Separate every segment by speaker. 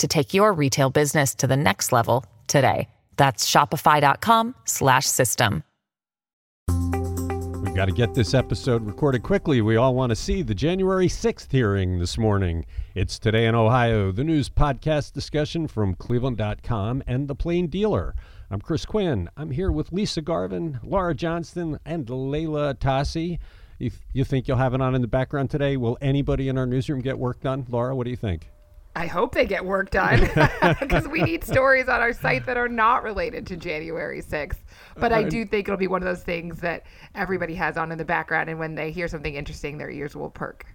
Speaker 1: to take your retail business to the next level today. That's shopify.com slash system.
Speaker 2: We've got to get this episode recorded quickly. We all want to see the January 6th hearing this morning. It's Today in Ohio, the news podcast discussion from cleveland.com and The Plain Dealer. I'm Chris Quinn. I'm here with Lisa Garvin, Laura Johnston, and Leila Atassi. You, you think you'll have it on in the background today? Will anybody in our newsroom get work done? Laura, what do you think?
Speaker 3: I hope they get work done because we need stories on our site that are not related to January 6th. But I do think it'll be one of those things that everybody has on in the background, and when they hear something interesting, their ears will perk.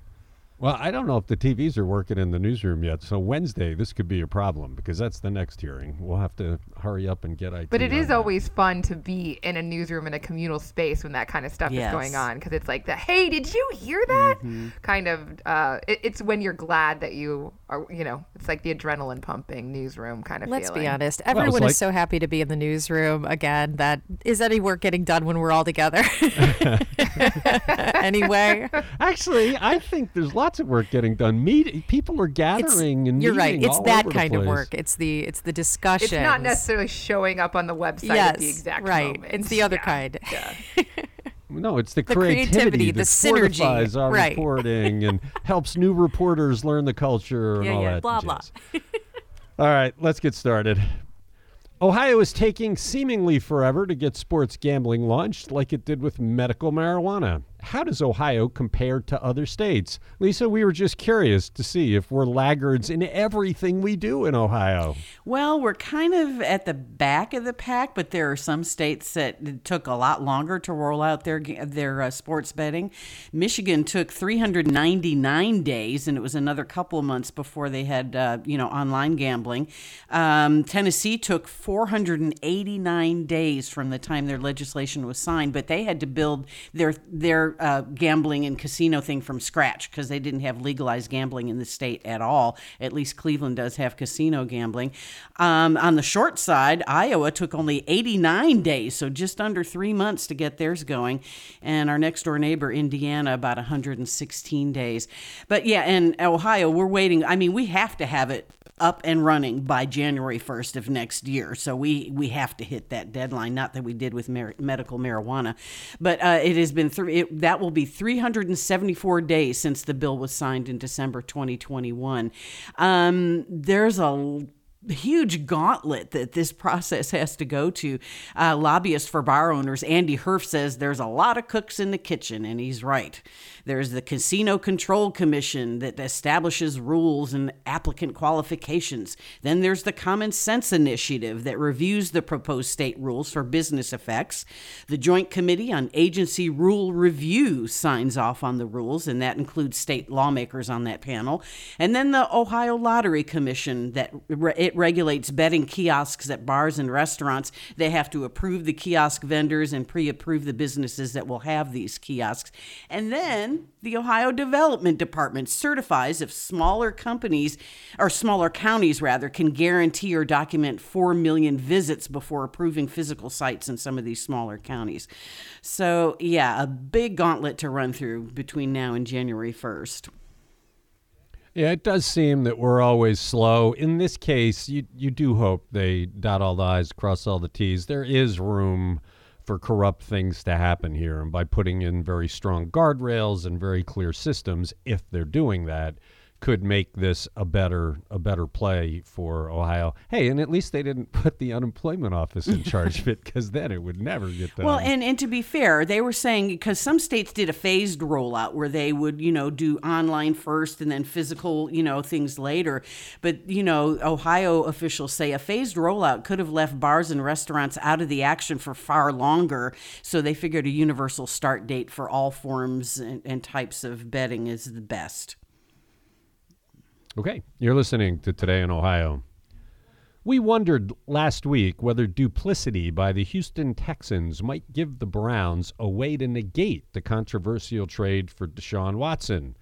Speaker 2: Well, I don't know if the TVs are working in the newsroom yet. So Wednesday, this could be a problem because that's the next hearing. We'll have to hurry up and get IT.
Speaker 3: But it is
Speaker 2: that.
Speaker 3: always fun to be in a newsroom in a communal space when that kind of stuff
Speaker 4: Yes.
Speaker 3: is going on because it's like the hey, did you hear that? Kind of. Uh, it, it's when you're glad that you are. You know, it's like the adrenaline pumping newsroom kind of.
Speaker 4: Let's be honest.
Speaker 2: it's
Speaker 4: Everyone
Speaker 2: like-
Speaker 4: is so happy to be in the newsroom again. That is any work getting done when we're all together. anyway,
Speaker 2: Actually, I think there's lots of work getting done. Meet people are
Speaker 4: it's,
Speaker 2: gathering and
Speaker 4: you're right. It's
Speaker 2: all
Speaker 4: that kind of work. It's the it's the discussion.
Speaker 3: It's not necessarily showing up on the website
Speaker 4: yes,
Speaker 3: at the exact
Speaker 4: right.
Speaker 3: moment.
Speaker 4: It's the other
Speaker 3: Yeah.
Speaker 4: kind.
Speaker 2: No, it's the,
Speaker 4: The
Speaker 2: creativity,
Speaker 4: creativity,
Speaker 2: that
Speaker 4: the synergy,
Speaker 2: fortifies our
Speaker 4: right.
Speaker 2: reporting and helps new reporters learn the culture and
Speaker 4: Yeah,
Speaker 2: all
Speaker 4: yeah,
Speaker 2: that.
Speaker 4: blah, blah.
Speaker 2: all right, let's get started. Ohio is taking seemingly forever to get sports gambling launched, like it did with medical marijuana. How does Ohio compare to other states? Lisa, we were just curious to see if we're laggards in everything we do in Ohio.
Speaker 5: Well, we're kind of at the back of the pack, but there are some states that took a lot longer to roll out their their uh, sports betting. Michigan took 399 days, and it was another couple of months before they had uh, you know online gambling. Um, Tennessee took 489 days from the time their legislation was signed, but they had to build their their uh, gambling and casino thing from scratch because they didn't have legalized gambling in the state at all. At least Cleveland does have casino gambling. Um, on the short side, Iowa took only 89 days, so just under three months to get theirs going. And our next door neighbor, Indiana, about 116 days. But yeah, and Ohio, we're waiting. I mean, we have to have it up and running by January 1st of next year. So we we have to hit that deadline. Not that we did with mar- medical marijuana, but uh, it has been three. It, that will be 374 days since the bill was signed in December 2021. Um, there's a huge gauntlet that this process has to go to. Uh, lobbyist for bar owners Andy Herf says there's a lot of cooks in the kitchen, and he's right. There's the Casino Control Commission that establishes rules and applicant qualifications. Then there's the Common Sense Initiative that reviews the proposed state rules for business effects. The Joint Committee on Agency Rule Review signs off on the rules, and that includes state lawmakers on that panel. And then the Ohio Lottery Commission that re- it regulates betting kiosks at bars and restaurants. They have to approve the kiosk vendors and pre-approve the businesses that will have these kiosks. And then the Ohio Development Department certifies if smaller companies or smaller counties rather can guarantee or document 4 million visits before approving physical sites in some of these smaller counties. So, yeah, a big gauntlet to run through between now and January 1st.
Speaker 2: Yeah, it does seem that we're always slow. In this case, you you do hope they dot all the i's, cross all the t's. There is room for corrupt things to happen here, and by putting in very strong guardrails and very clear systems, if they're doing that, could make this a better a better play for Ohio. Hey, and at least they didn't put the unemployment office in charge of it because then it would never get done.
Speaker 5: Well, and, and to be fair, they were saying because some states did a phased rollout where they would, you know, do online first and then physical, you know, things later. But, you know, Ohio officials say a phased rollout could have left bars and restaurants out of the action for far longer. So they figured a universal start date for all forms and, and types of betting is the best.
Speaker 2: Okay, you're listening to Today in Ohio. We wondered last week whether duplicity by the Houston Texans might give the Browns a way to negate the controversial trade for Deshaun Watson.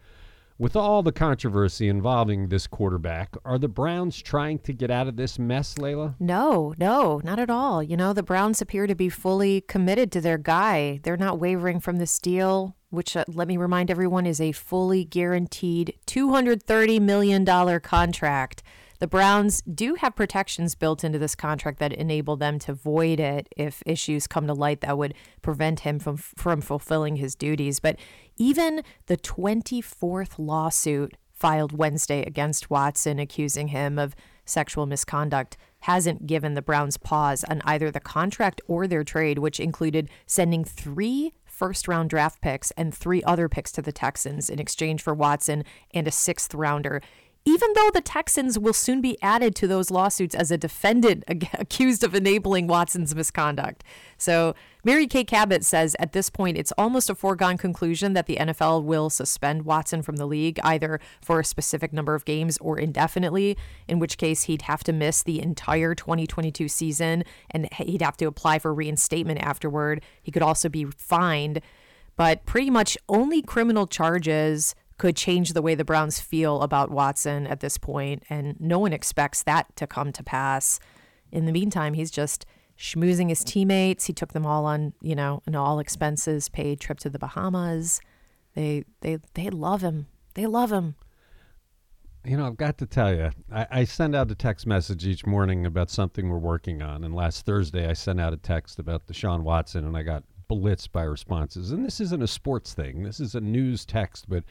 Speaker 2: With all the controversy involving this quarterback, are the Browns trying to get out of this mess, Leila?
Speaker 4: No, no, not at all. You know, the Browns appear to be fully committed to their guy. They're not wavering from this deal, which, uh, let me remind everyone, is a fully guaranteed $230 million contract. The Browns do have protections built into this contract that enable them to void it if issues come to light that would prevent him from from fulfilling his duties. But even the 24th lawsuit filed Wednesday against Watson accusing him of sexual misconduct hasn't given the Browns pause on either the contract or their trade, which included sending three first round draft picks and three other picks to the Texans in exchange for Watson and a sixth rounder even though the Texans will soon be added to those lawsuits as a defendant accused of enabling Watson's misconduct. So, Mary Kay Cabot says at this point, it's almost a foregone conclusion that the NFL will suspend Watson from the league, either for a specific number of games or indefinitely, in which case he'd have to miss the entire 2022 season and he'd have to apply for reinstatement afterward. He could also be fined, but pretty much only criminal charges could change the way the Browns feel about Watson at this point, and no one expects that to come to pass. In the meantime, he's just schmoozing his teammates. He took them all on, you know, an all expenses paid trip to the Bahamas. They they they love him. They love him.
Speaker 2: You know, I've got to tell you, I, I, send out a text message each morning about something we're working on. And last Thursday, I sent out a text about Deshaun Watson, and I got blitzed by responses. And this isn't a sports thing. This is a news text, but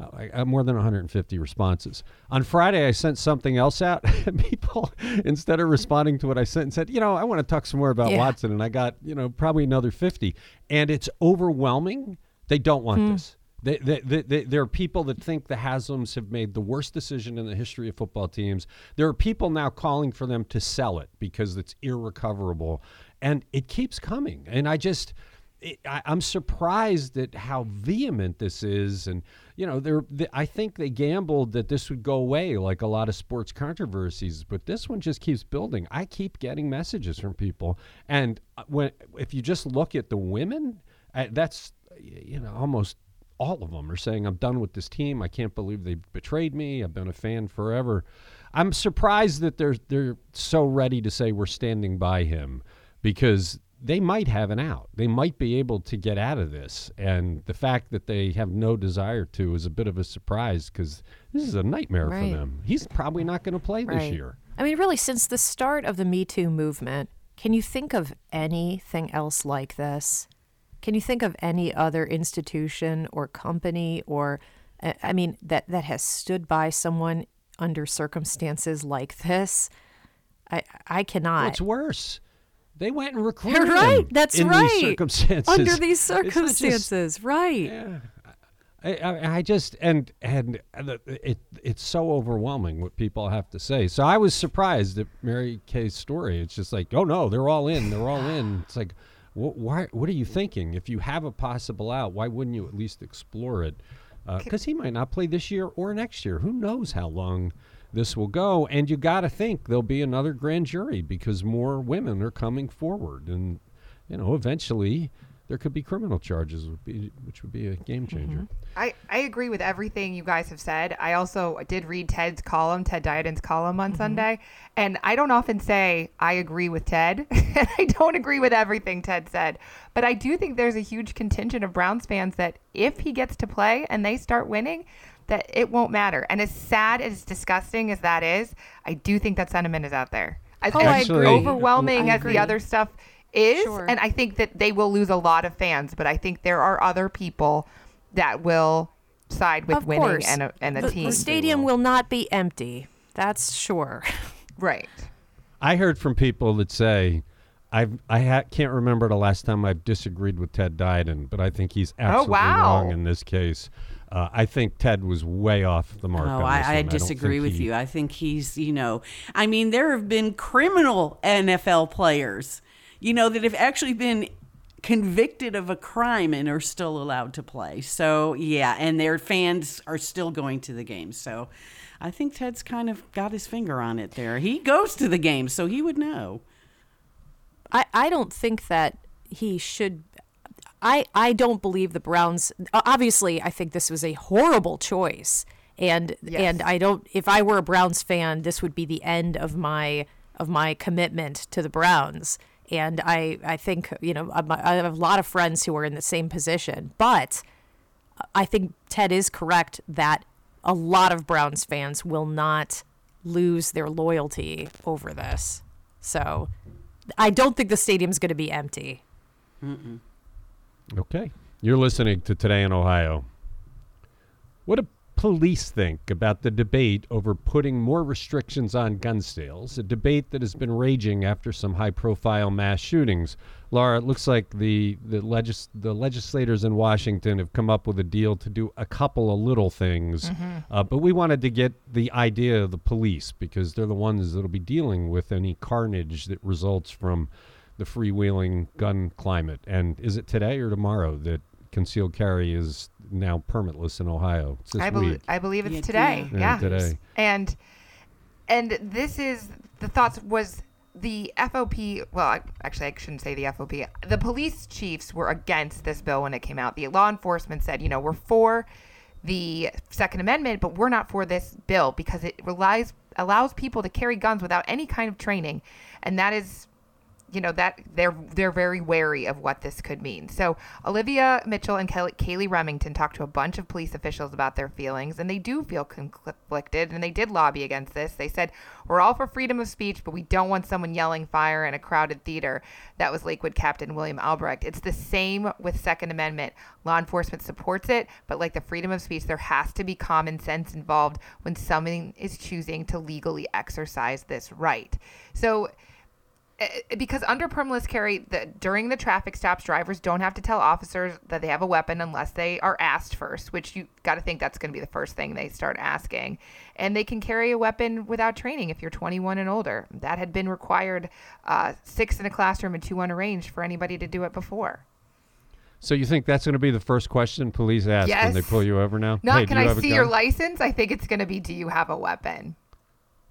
Speaker 2: I got more than 150 responses. On Friday, I sent something else out. People, instead of responding to what I sent, said, you know, I want to talk some more about yeah. Watson. And I got, you know, probably another 50. And it's overwhelming. They don't want hmm. this. They, they, they, they, there are people that think the Haslams have made the worst decision in the history of football teams. There are people now calling for them to sell it because it's irrecoverable. And it keeps coming. And I just, it, I, am surprised at how vehement this is. And you know, they're, they, I think they gambled that this would go away, like a lot of sports controversies, but this one just keeps building. I keep getting messages from people, and uh, when if you just look at the women, uh, that's you know almost all of them are saying, "I'm done with this team. I can't believe they betrayed me. I've been a fan forever." I'm surprised that they're they're so ready to say we're standing by him because they might have an out. They might be able to get out of this. And the fact that they have no desire to is a bit of a surprise because this is a nightmare right. for them. He's probably not going to play right. this year.
Speaker 4: I mean, really, since the start of the Me Too movement, can you think of anything else like this? Can you think of any other institution or company or, uh, I mean, that, that has stood by someone under circumstances like this? I, I cannot.
Speaker 2: Well, it's worse. They went and recruited
Speaker 4: You're right.
Speaker 2: him
Speaker 4: That's
Speaker 2: in
Speaker 4: right.
Speaker 2: These circumstances.
Speaker 4: Under these circumstances, just, right?
Speaker 2: Yeah. I, I, I, just and and it it's so overwhelming what people have to say. So I was surprised at Mary Kay's story. It's just like, oh no, they're all in. They're all in. It's like, what? Why? What are you thinking? If you have a possible out, why wouldn't you at least explore it? Because uh, he might not play this year or next year. Who knows how long this will go. And you got to think there'll be another grand jury because more women are coming forward, and you know, eventually there could be criminal charges, which would be a game changer. Mm-hmm.
Speaker 3: I, I agree with everything you guys have said. I also did read Ted's column, Ted Diadiun's column on mm-hmm. Sunday, and I don't often say I agree with Ted, and I don't agree with everything Ted said, but I do think there's a huge contingent of Browns fans that if he gets to play and they start winning, that it won't matter. And as sad as disgusting as that is, I do think that sentiment is out there. As,
Speaker 4: oh, I agree.
Speaker 3: Overwhelming
Speaker 4: I
Speaker 3: as the other stuff is, sure. and I think that they will lose a lot of fans. But I think there are other people that will side with
Speaker 4: of
Speaker 3: winning
Speaker 4: course.
Speaker 3: and a, and a
Speaker 4: the,
Speaker 3: team.
Speaker 4: the stadium will not be empty. That's sure.
Speaker 3: right.
Speaker 2: I heard from people that say, I've, I ha- can't remember the last time I've disagreed with Ted Diadiun, but I think he's absolutely
Speaker 3: wow.
Speaker 2: wrong in this case. Uh, I think Ted was way off the mark.
Speaker 5: Oh, I, I disagree
Speaker 2: think
Speaker 5: with
Speaker 2: he-
Speaker 5: you. I think he's, you know, I mean, there have been criminal NFL players, you know, that have actually been convicted of a crime and are still allowed to play. So, yeah, and their fans are still going to the games. So, I think Ted's kind of got his finger on it there. He goes to the games, so he would know.
Speaker 4: I, I don't think that he should. I, I don't believe the Browns. Obviously, I think this was a horrible choice, and
Speaker 3: Yes.
Speaker 4: and I don't. If I were a Browns fan, this would be the end of my of my commitment to the Browns. And I I think you know I I have a lot of friends who are in the same position, but uh, I think Ted is correct that a lot of Browns fans will not lose their loyalty over this. So I don't think the stadium's going to be empty.
Speaker 2: Okay. You're listening to Today in Ohio. What do police think about the debate over putting more restrictions on gun sales? A debate that has been raging after some high profile mass shootings. Laura, it looks like the, the, legis- the legislators in Washington have come up with a deal to do a couple of little things. Uh, but we wanted to get the idea of the police because they're the ones that'll be dealing with any carnage that results from the freewheeling gun climate. And is it today or tomorrow that concealed carry is now permitless in Ohio? It's this
Speaker 3: I, believe
Speaker 2: week.
Speaker 3: I believe it's
Speaker 5: Yeah,
Speaker 3: today.
Speaker 2: yeah.
Speaker 3: Yeah.
Speaker 2: Yeah, today.
Speaker 3: And and this is the thoughts was the FOP. Well, I- actually, I shouldn't say the FOP. The police chiefs were against this bill when it came out. The law enforcement said, you know, we're for the Second Amendment, but we're not for this bill because it relies allows people to carry guns without any kind of training, and that is you know that they're they're very wary of what this could mean. So Olivia Mitchell and Kelly, Kaylee Remington talked to a bunch of police officials about their feelings, and they do feel conflicted, and they did lobby against this. They said we're all for freedom of speech, but we don't want someone yelling fire in a crowded theater. That was Lakewood Captain William Albrecht. It's the same with Second Amendment. Law enforcement supports it, but like the freedom of speech, there has to be common sense involved when someone is choosing to legally exercise this right. So because under permitless carry the, during the traffic stops drivers don't have to tell officers that they have a weapon unless they are asked first which you got to think that's going to be the first thing they start asking. And they can carry a weapon without training if you're 21 and older. That had been required uh, six in a classroom and two on a range for anybody to do it before.
Speaker 2: So you think that's going to be the first question police ask when they pull you over now?
Speaker 3: not
Speaker 2: Hey,
Speaker 3: can i see your license? I think it's going to be do you have a weapon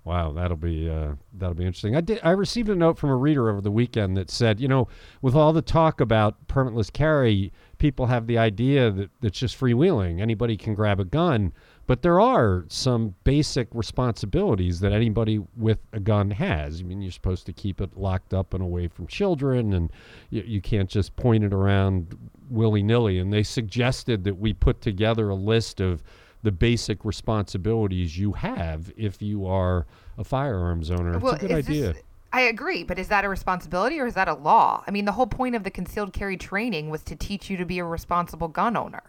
Speaker 2: Wow, that'll be uh, that'll be interesting. I did. I received a note from a reader over the weekend that said, you know, with all the talk about permitless carry, people have the idea that it's just freewheeling. Anybody can grab a gun, but there are some basic responsibilities that anybody with a gun has. I mean, you're supposed to keep it locked up and away from children, and you, you can't just point it around willy nilly. And they suggested that we put together a list of the basic responsibilities you have if you are a firearms owner. It's a good idea.
Speaker 3: This, I agree, but is that a responsibility or is that a law? I mean, the whole point of the concealed carry training was to teach you to be a responsible gun owner.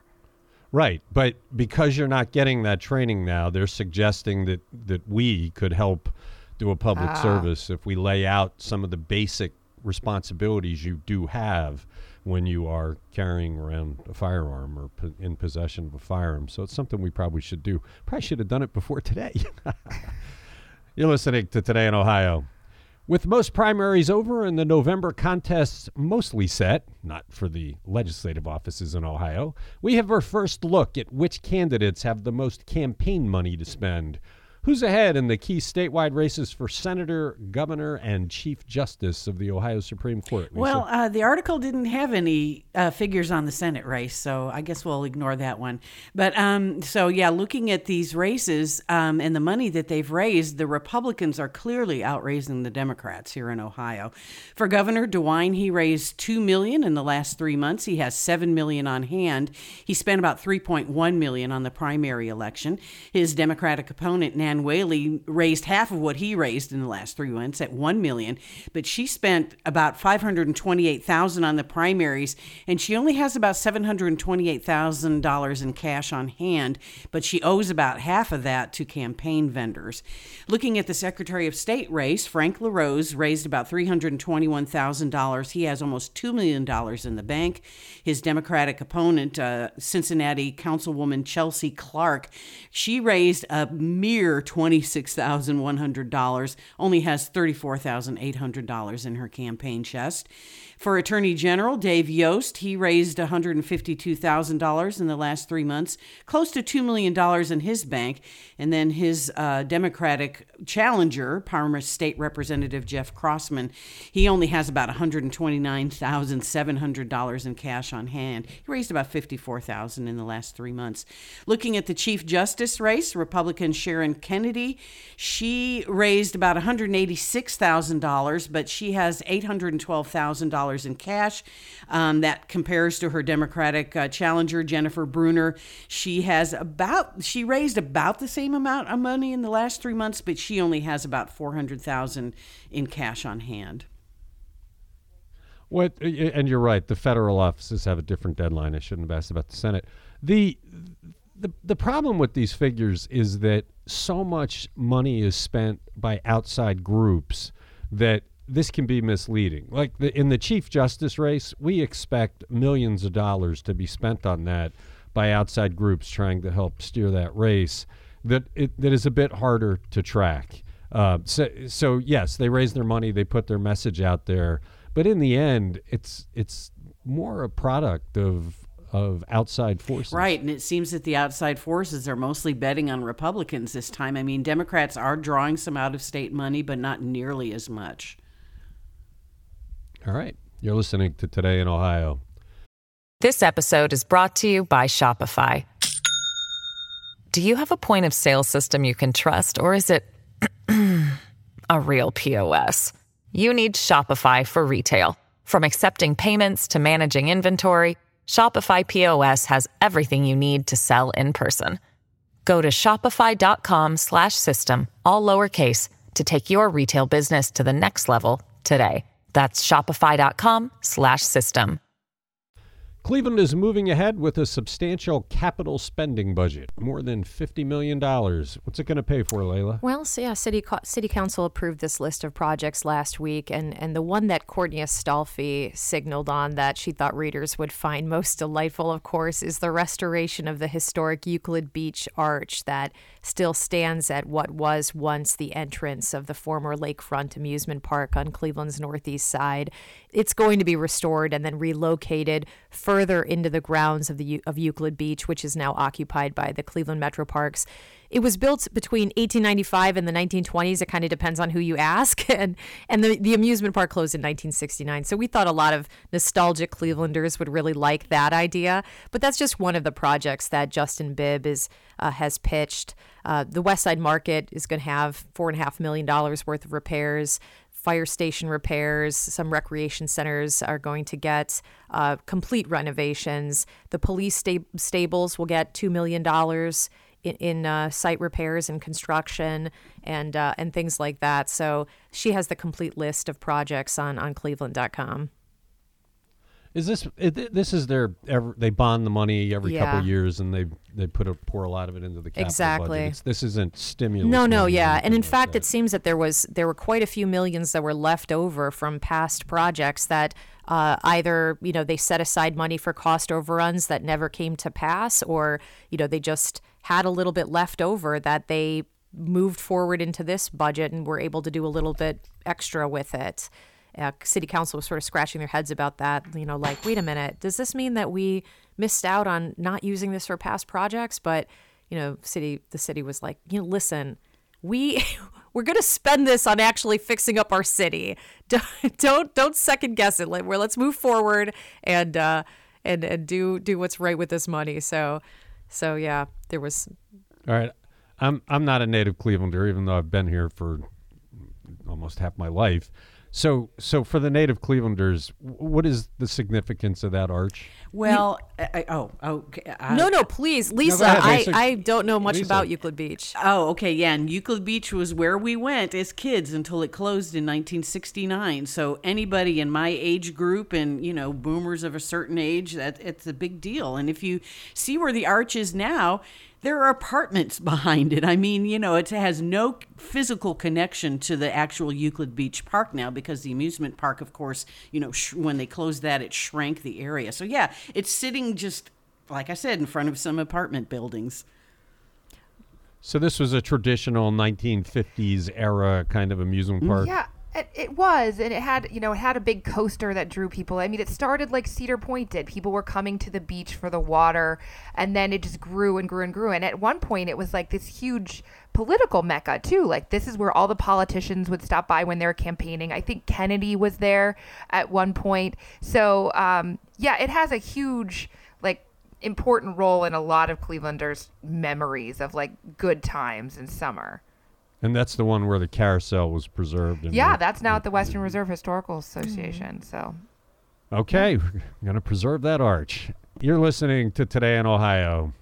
Speaker 2: Right, but because you're not getting that training now, they're suggesting that that we could help do a public
Speaker 3: Ah.
Speaker 2: service if we lay out some of the basic responsibilities you do have when you are carrying around a firearm or in possession of a firearm. So it's something we probably should do. Probably should have done it before today. You're listening to Today in Ohio. With most primaries over and the November contests mostly set, not for the legislative offices in Ohio, we have our first look at which candidates have the most campaign money to spend. Who's ahead in the key statewide races for senator, governor, and chief justice of the Ohio Supreme Court? Lisa?
Speaker 5: Well, uh, the article didn't have any uh, figures on the Senate race, so I guess we'll ignore that one. But um, so, yeah, looking at these races um, and the money that they've raised, the Republicans are clearly outraising the Democrats here in Ohio. For Governor DeWine, he raised two million in the last three months. He has seven million on hand. He spent about three point one million on the primary election. His Democratic opponent, Nan Whaley raised half of what he raised in the last three months at one million, but she spent about five hundred and twenty-eight thousand on the primaries, and she only has about seven hundred and twenty-eight thousand dollars in cash on hand, but she owes about half of that to campaign vendors. Looking at the Secretary of State race, Frank LaRose raised about three hundred and twenty-one thousand dollars. He has almost two million dollars in the bank. His Democratic opponent, uh, Cincinnati Councilwoman Chelsea Clark, she raised a mere $26,100, only has $34,800 in her campaign chest. For Attorney General Dave Yost, he raised $152,000 in the last three months, close to $2 million in his bank. And then his uh, Democratic challenger, Parma State Representative Jeff Crossman, he only has about $129,700 in cash on hand. He raised about $54,000 in the last three months. Looking at the Chief Justice race, Republican Sharon Kennedy, she raised about $186,000, but she has $812,000 in cash. Um, that compares to her Democratic uh, challenger, Jennifer Brunner. She has about, she raised about the same amount of money in the last three months, but she only has about 400000 in cash on hand.
Speaker 2: What and you're right. The federal offices have a different deadline. I shouldn't have asked about the Senate. The the the problem with these figures is that so much money is spent by outside groups that this can be misleading. Like the, in the Chief Justice race, we expect millions of dollars to be spent on that by outside groups trying to help steer that race. That it, that is a bit harder to track. Uh, so, so yes, they raise their money, they put their message out there, but in the end, it's it's more a product of of outside forces.
Speaker 5: Right, and it seems that the outside forces are mostly betting on Republicans this time. I mean, Democrats are drawing some out of state money, but not nearly as much.
Speaker 2: All right. You're listening to Today in Ohio.
Speaker 1: This episode is brought to you by Shopify. Do you have a point of sale system you can trust, or is it a real POS? You need Shopify for retail. From accepting payments to managing inventory, Shopify POS has everything you need to sell in person. Go to shopify.com slash system, all lowercase, to take your retail business to the next level today. That's shopify.com slash system.
Speaker 2: Cleveland is moving ahead with a substantial capital spending budget, more than $50 million. What's it going to pay for, Leila?
Speaker 4: Well, so yeah, City, City Council approved this list of projects last week, and, and the one that Courtney Astolfi signaled on that she thought readers would find most delightful, of course, is the restoration of the historic Euclid Beach Arch that still stands at what was once the entrance of the former Lakefront Amusement Park on Cleveland's northeast side. It's going to be restored and then relocated further into the grounds of the of Euclid Beach, which is now occupied by the Cleveland Metro Parks. It was built between 1895 and the 1920s. It kind of depends on who you ask. And and the, the amusement park closed in 1969. So we thought a lot of nostalgic Clevelanders would really like that idea. But that's just one of the projects that Justin Bibb is uh, has pitched. Uh, the West Side Market is going to have four and a half million dollars worth of repairs fire station repairs. Some recreation centers are going to get uh, complete renovations. The police sta- stables will get $2 million in, in uh, site repairs and construction and, uh, and things like that. So she has the complete list of projects on, on cleveland.com.
Speaker 2: Is this this is their they bond the money every yeah. couple of years and they they put a pour a lot of it into the capital
Speaker 4: exactly.
Speaker 2: this isn't stimulus.
Speaker 4: No, no, yeah, and in like fact, that. it seems that there was there were quite a few millions that were left over from past projects that uh, either you know they set aside money for cost overruns that never came to pass, or you know they just had a little bit left over that they moved forward into this budget and were able to do a little bit extra with it uh, city council was sort of scratching their heads about that. You know, like, wait a minute, does this mean that we missed out on not using this for past projects? But you know, city the city was like, you know, listen, we we're going to spend this on actually fixing up our city. Don't don't, don't second guess it. Where let's move forward and uh, and and do do what's right with this money. So so yeah, there was.
Speaker 2: All right, I'm I'm not a native Clevelander, even though I've been here for almost half my life. So, so for the native Clevelanders, what is the significance of that arch?
Speaker 5: Well, I, I- oh, okay. I-
Speaker 4: no, no, please, Lisa.
Speaker 2: ahead,
Speaker 4: I,
Speaker 2: Lisa.
Speaker 4: I don't know much
Speaker 2: Lisa.
Speaker 4: about Euclid Beach.
Speaker 5: Oh, okay, yeah. And Euclid Beach was where we went as kids until it closed in 1969. So anybody in my age group and you know boomers of a certain age, that it's a big deal. And if you see where the arch is now, there are apartments behind it. I mean, you know, it has no physical connection to the actual Euclid Beach Park now because the amusement park, of course, you know, sh- when they closed that, it shrank the area. So yeah, it's sitting just like I said in front of some apartment buildings.
Speaker 2: So this was a traditional 1950s era kind of amusement park.
Speaker 3: Yeah, it, it was, and it had you know it had a big coaster that drew people. I mean, it started like Cedar Point did. People were coming to the beach for the water, and then it just grew and grew and grew. And at one point, it was like this huge political mecca too. Like this is where all the politicians would stop by when they were campaigning. I think Kennedy was there at one point. So um, yeah, it has a huge like important role in a lot of Clevelanders' memories of like good times in summer.
Speaker 2: And that's the one where the carousel was preserved.
Speaker 3: Yeah,
Speaker 2: the-
Speaker 3: that's now at the Western Reserve Historical Association. So
Speaker 2: Okay, we're going to preserve that arch. You're listening to Today in Ohio.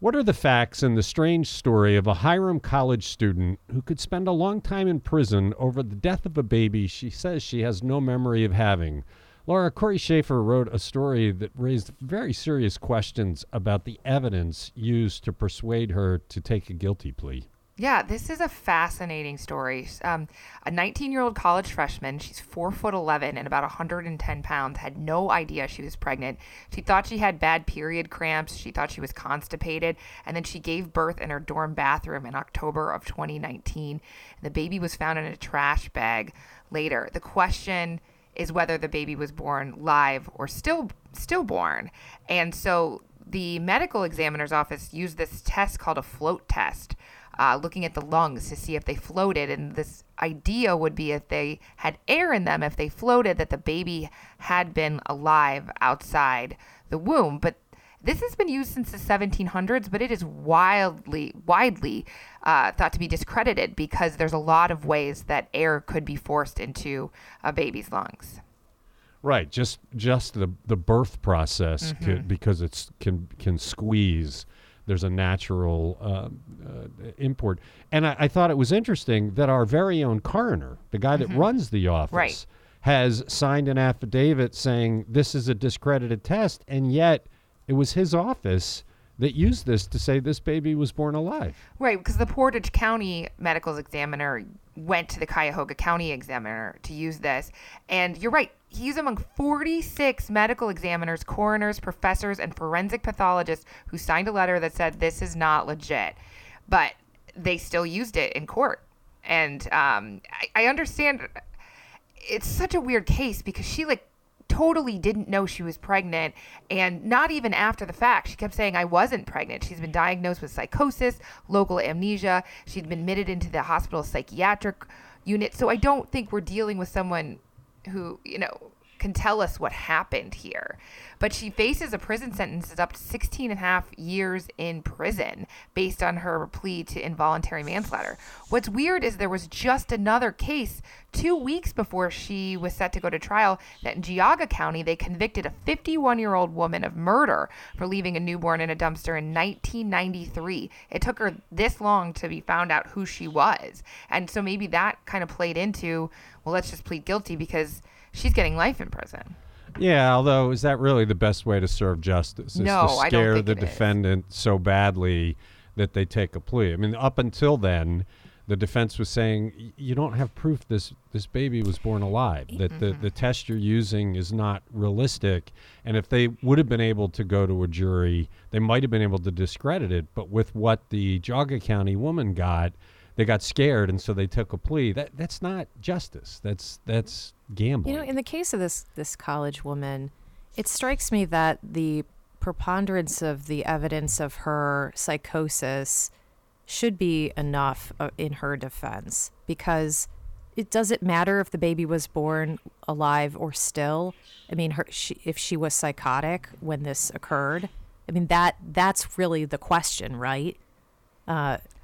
Speaker 2: What are the facts in the strange story of a Hiram College student who could spend a long time in prison over the death of a baby she says she has no memory of having? Laura Cory Shaffer wrote a story that raised very serious questions about the evidence used to persuade her to take a guilty plea.
Speaker 3: Yeah, this is a fascinating story. Um, a 19-year-old college freshman, she's four foot 11 and about 110 pounds, had no idea she was pregnant. She thought she had bad period cramps. She thought she was constipated, and then she gave birth in her dorm bathroom in October of 2019. The baby was found in a trash bag later. The question is whether the baby was born live or still stillborn, and so the medical examiner's office used this test called a float test uh, looking at the lungs to see if they floated. And this idea would be if they had air in them, if they floated, that the baby had been alive outside the womb. But this has been used since the 1700s, but it is wildly, widely uh, thought to be discredited because there's a lot of ways that air could be forced into a baby's lungs.
Speaker 2: Right, just just the the birth process could, because it's can can squeeze. There's a natural uh, uh, import, and I, I thought it was interesting that our very own coroner, the guy that runs the office,
Speaker 3: Right.
Speaker 2: has signed an affidavit saying this is a discredited test, and yet it was his office that used this to say this baby was born alive.
Speaker 3: Right, because the Portage County medical examiner went to the Cuyahoga County examiner to use this. And you're right, he's among 46 medical examiners, coroners, professors, and forensic pathologists who signed a letter that said this is not legit. But they still used it in court. And um, I, I understand it's such a weird case because she like totally didn't know she was pregnant. And not even after the fact she kept saying i wasn't pregnant. She's been diagnosed with psychosis local amnesia. She'd been admitted into the hospital psychiatric unit. So i don't think we're dealing with someone who you know can tell us what happened here but she faces a prison sentence of up to 16 and a half years in prison based on her plea to involuntary manslaughter what's weird is there was just another case two weeks before she was set to go to trial that in Geauga County they convicted a 51 year old woman of murder for leaving a newborn in a dumpster in 1993. It took her this long to be found out who she was. And so maybe that kind of played into, well, let's just plead guilty because she's getting life in prison.
Speaker 2: Yeah, although is that really the best way to serve justice? Is
Speaker 3: No,
Speaker 2: to
Speaker 3: I don't
Speaker 2: scare
Speaker 3: think
Speaker 2: the
Speaker 3: it is.
Speaker 2: defendant so badly that they take a plea. I mean, up until then, the defense was saying you don't have proof this this baby was born alive. That the
Speaker 3: Mm-hmm.
Speaker 2: the test you're using is not realistic. And if they would have been able to go to a jury, they might have been able to discredit it. But with what the Geauga County woman got, they got scared, and so they took a plea. That that's not justice. That's that's gambling.
Speaker 4: You know, in the case of this this college woman, it strikes me that the preponderance of the evidence of her psychosis should be enough uh, in her defense because it doesn't matter if the baby was born alive or still. I mean, her she, if she was psychotic when this occurred. I mean that that's really the question, right?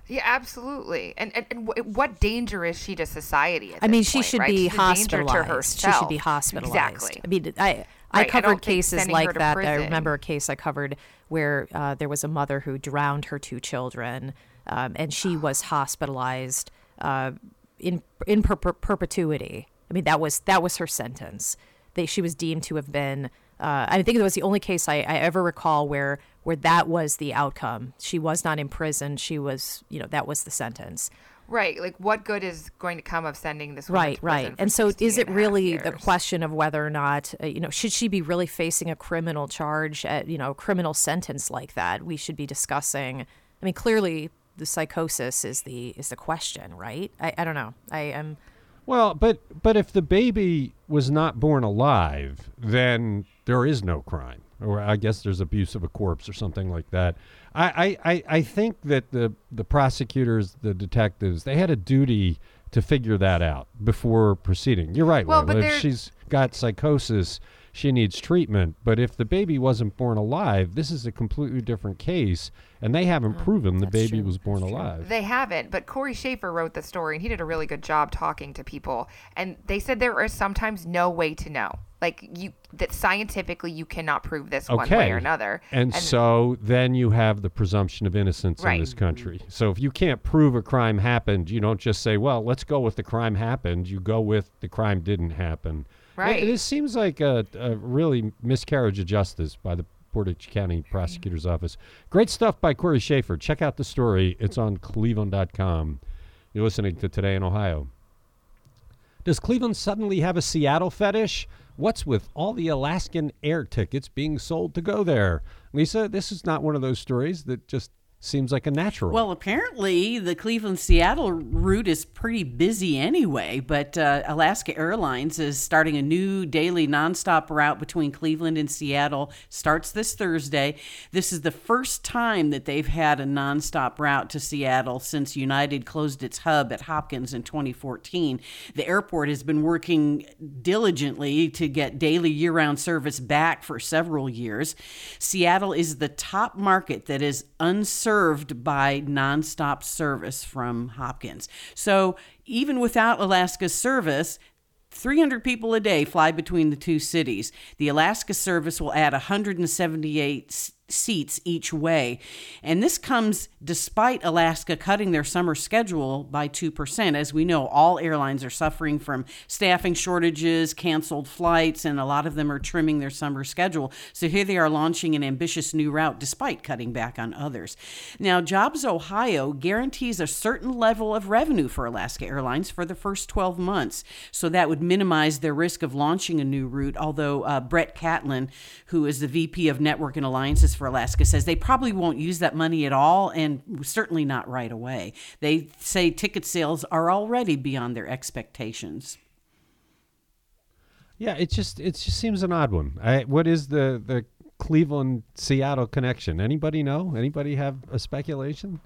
Speaker 3: Yeah, absolutely. And and, and wh- what danger is she to society? At
Speaker 4: I mean, she
Speaker 3: point,
Speaker 4: should
Speaker 3: right?
Speaker 4: be
Speaker 3: She's
Speaker 4: hospitalized. She should be hospitalized.
Speaker 3: Exactly.
Speaker 4: I mean, I I
Speaker 3: Right,
Speaker 4: covered
Speaker 3: think
Speaker 4: cases like that. I remember a case I covered where uh, there was a mother who drowned her two children, um, and she was hospitalized uh, in in per- per- perpetuity. I mean, that was that was her sentence. They, she was deemed to have been. Uh, I think it was the only case I, I ever recall where where that was the outcome. She was not in prison. She was, you know, that was the sentence.
Speaker 3: Right. Like, what good is going to come of sending this woman
Speaker 4: Right,
Speaker 3: to prison
Speaker 4: right. And so is it
Speaker 3: a
Speaker 4: really the question of whether or not, uh, you know, should she be really facing a criminal charge, at, you know, criminal sentence like that? We should be discussing. I mean, clearly the psychosis is the is the question, right? I, I don't know. I am
Speaker 2: Well, but but if the baby was not born alive, then there is no crime, or I guess there's abuse of a corpse or something like that. I I, I, think that the the prosecutors, the detectives, they had a duty to figure that out before proceeding. You're right.
Speaker 3: Well,
Speaker 2: Leila.
Speaker 3: but
Speaker 2: if she's got psychosis, she needs treatment. But if the baby wasn't born alive, this is a completely different case, and they haven't mm, proven the baby
Speaker 4: true.
Speaker 2: was born
Speaker 4: That's true.
Speaker 2: alive.
Speaker 3: They haven't, but Cory Shaffer wrote the story, and he did a really good job talking to people. And they said there is sometimes no way to know, like you that scientifically you cannot prove this one way or another.
Speaker 2: And, so then you have the presumption of innocence in this country. So if you can't prove a crime happened, you don't just say, well, let's go with the crime happened. You go with the crime didn't happen. It-
Speaker 3: Right.
Speaker 2: This seems like a, a really miscarriage of justice by the Portage County mm-hmm. Prosecutor's Office. Great stuff by Cory Shaffer. Check out the story. It's on cleveland.com. You're listening to Today in Ohio. Does Cleveland suddenly have a Seattle fetish? What's with all the Alaskan air tickets being sold to go there? Lisa, this is not one of those stories that just seems like a natural.
Speaker 5: Well, apparently the Cleveland Seattle route is pretty busy anyway, but uh, Alaska Airlines is starting a new daily nonstop route between Cleveland and Seattle. Starts this Thursday. This is the first time that they've had a nonstop route to Seattle since United closed its hub at Hopkins in 2014. The airport has been working diligently to get daily year round service back for several years. Seattle is the top market that is unserved by nonstop service from Hopkins. So even without Alaska's service, 300 people a day fly between the two cities. The Alaska service will add 178 s- seats each way. And this comes despite Alaska cutting their summer schedule by 2%. As we know, all airlines are suffering from staffing shortages, canceled flights, and a lot of them are trimming their summer schedule. So here they are launching an ambitious new route despite cutting back on others. Now, Jobs Ohio guarantees a certain level of revenue for Alaska Airlines for the first 12 months. So that would minimize their risk of launching a new route. Although uh, Brett Catlin, who is the VP of Network and Alliances for Alaska, says they probably won't use that money at all and certainly not right away. They say ticket sales are already beyond their expectations.
Speaker 2: yeah, it just it just seems an odd one. I, what is the the Cleveland Seattle connection? Anybody know? Anybody have a speculation?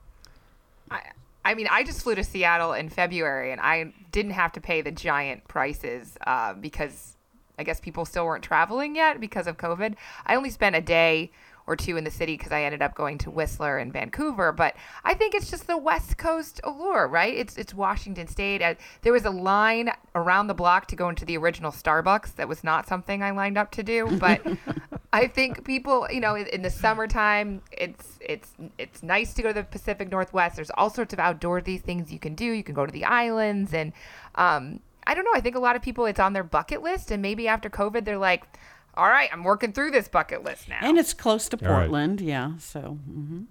Speaker 3: I, I mean, I just flew to Seattle in February, and I didn't have to pay the giant prices uh, because I guess people still weren't traveling yet because of COVID. I only spent a day or two in the city because I ended up going to Whistler and Vancouver. But I think it's just the West Coast allure, right? It's it's Washington State. Uh, there was a line around the block to go into the original Starbucks. That was not something I lined up to do, but I think people, you know, in, in the summertime, it's it's it's nice to go to the Pacific Northwest. There's all sorts of outdoorsy things you can do. You can go to the islands, and um, I don't know. I think a lot of people, it's on their bucket list, and maybe after COVID, they're like, "All right, I'm working through this bucket list now."
Speaker 5: And it's close to
Speaker 2: All right.
Speaker 5: Portland, yeah. So, mhm.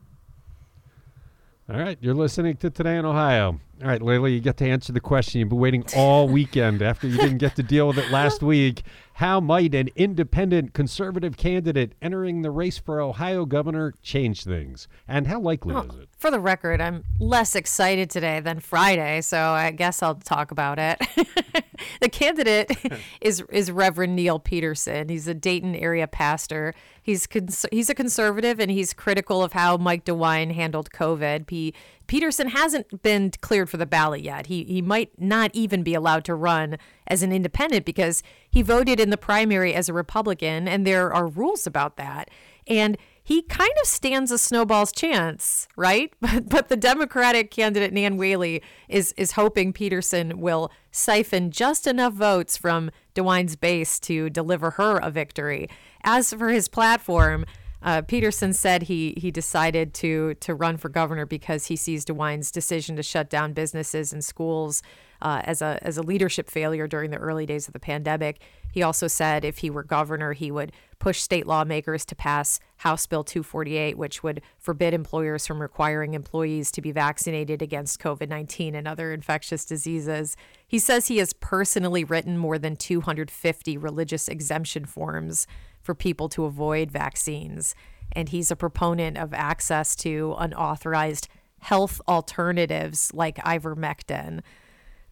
Speaker 2: All right, you're listening to Today in Ohio. All right, Leila, you get to answer the question you've been waiting all weekend after you didn't get to deal with it last week. How might an independent conservative candidate entering the race for Ohio governor change things? And how likely is it?
Speaker 4: For the record, I'm less excited today than Friday, so I guess I'll talk about it. the candidate is is Reverend Neil Peterson. He's a Dayton area pastor. He's cons- he's a conservative and he's critical of how Mike DeWine handled COVID. P- Peterson hasn't been cleared for the ballot yet. He he might not even be allowed to run as an independent because he voted in the primary as a Republican, and there are rules about that. And he kind of stands a snowball's chance, right? But, but the Democratic candidate Nan Whaley is is hoping Peterson will siphon just enough votes from DeWine's base to deliver her a victory. As for his platform, uh, Peterson said he he decided to to run for governor because he sees DeWine's decision to shut down businesses and schools uh, as a as a leadership failure during the early days of the pandemic. He also said if he were governor, he would push state lawmakers to pass House Bill 248, which would forbid employers from requiring employees to be vaccinated against COVID 19 and other infectious diseases. He says he has personally written more than 250 religious exemption forms for people to avoid vaccines. And he's a proponent of access to unauthorized health alternatives like ivermectin.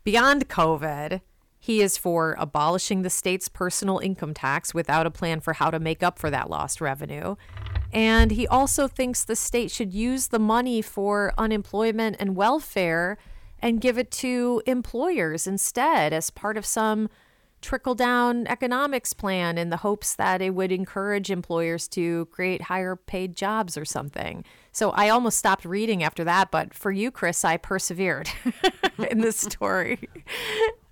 Speaker 4: Beyond COVID, he is for abolishing the state's personal income tax without a plan for how to make up for that lost revenue. And he also thinks the state should use the money for unemployment and welfare and give it to employers instead as part of some trickle down economics plan in the hopes that it would encourage employers to create higher paid jobs or something. So I almost stopped reading after that, but for you, Chris, I persevered in this story.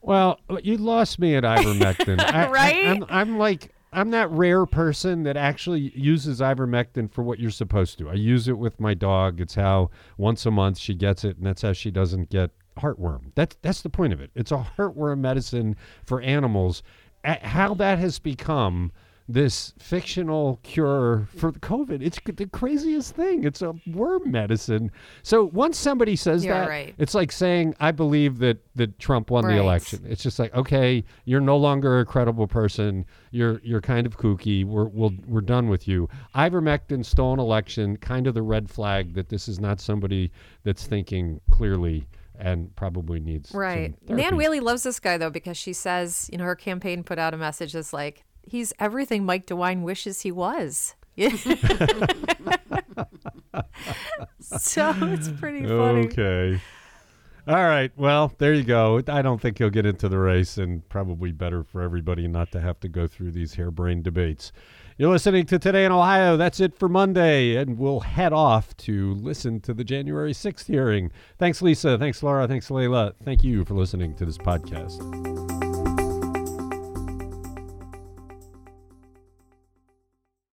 Speaker 2: Well, you lost me at ivermectin. I,
Speaker 4: right?
Speaker 2: I, I'm, I'm like, I'm that rare person that actually uses ivermectin for what you're supposed to. I use it with my dog. It's how once a month she gets it, and that's how she doesn't get heartworm. That's that's the point of it. It's a heartworm medicine for animals. how that has become this fictional cure for COVID. It's the craziest thing. It's a worm medicine. So once somebody says
Speaker 4: You're
Speaker 2: that,
Speaker 4: right.
Speaker 2: it's like saying, "I believe that that Trump won
Speaker 4: Right.
Speaker 2: the election." It's just like, okay, you're no longer a credible person. You're you're kind of kooky. We're we'll, we're done with you. Ivermectin stole an election. Kind of the red flag that this is not somebody that's thinking clearly and probably needs
Speaker 4: Right. Nan Whaley loves this guy though because she says, you know, her campaign put out a message that's like, he's everything Mike DeWine wishes he was. so it's pretty funny.
Speaker 2: Okay. All right. Well, there you go. I don't think he'll get into the race, and probably better for everybody not to have to go through these harebrained debates. You're listening to Today in Ohio. That's it for Monday, and we'll head off to listen to the January 6th hearing. Thanks, Lisa. Thanks, Laura. Thanks, Leila. Thank you for listening to this podcast.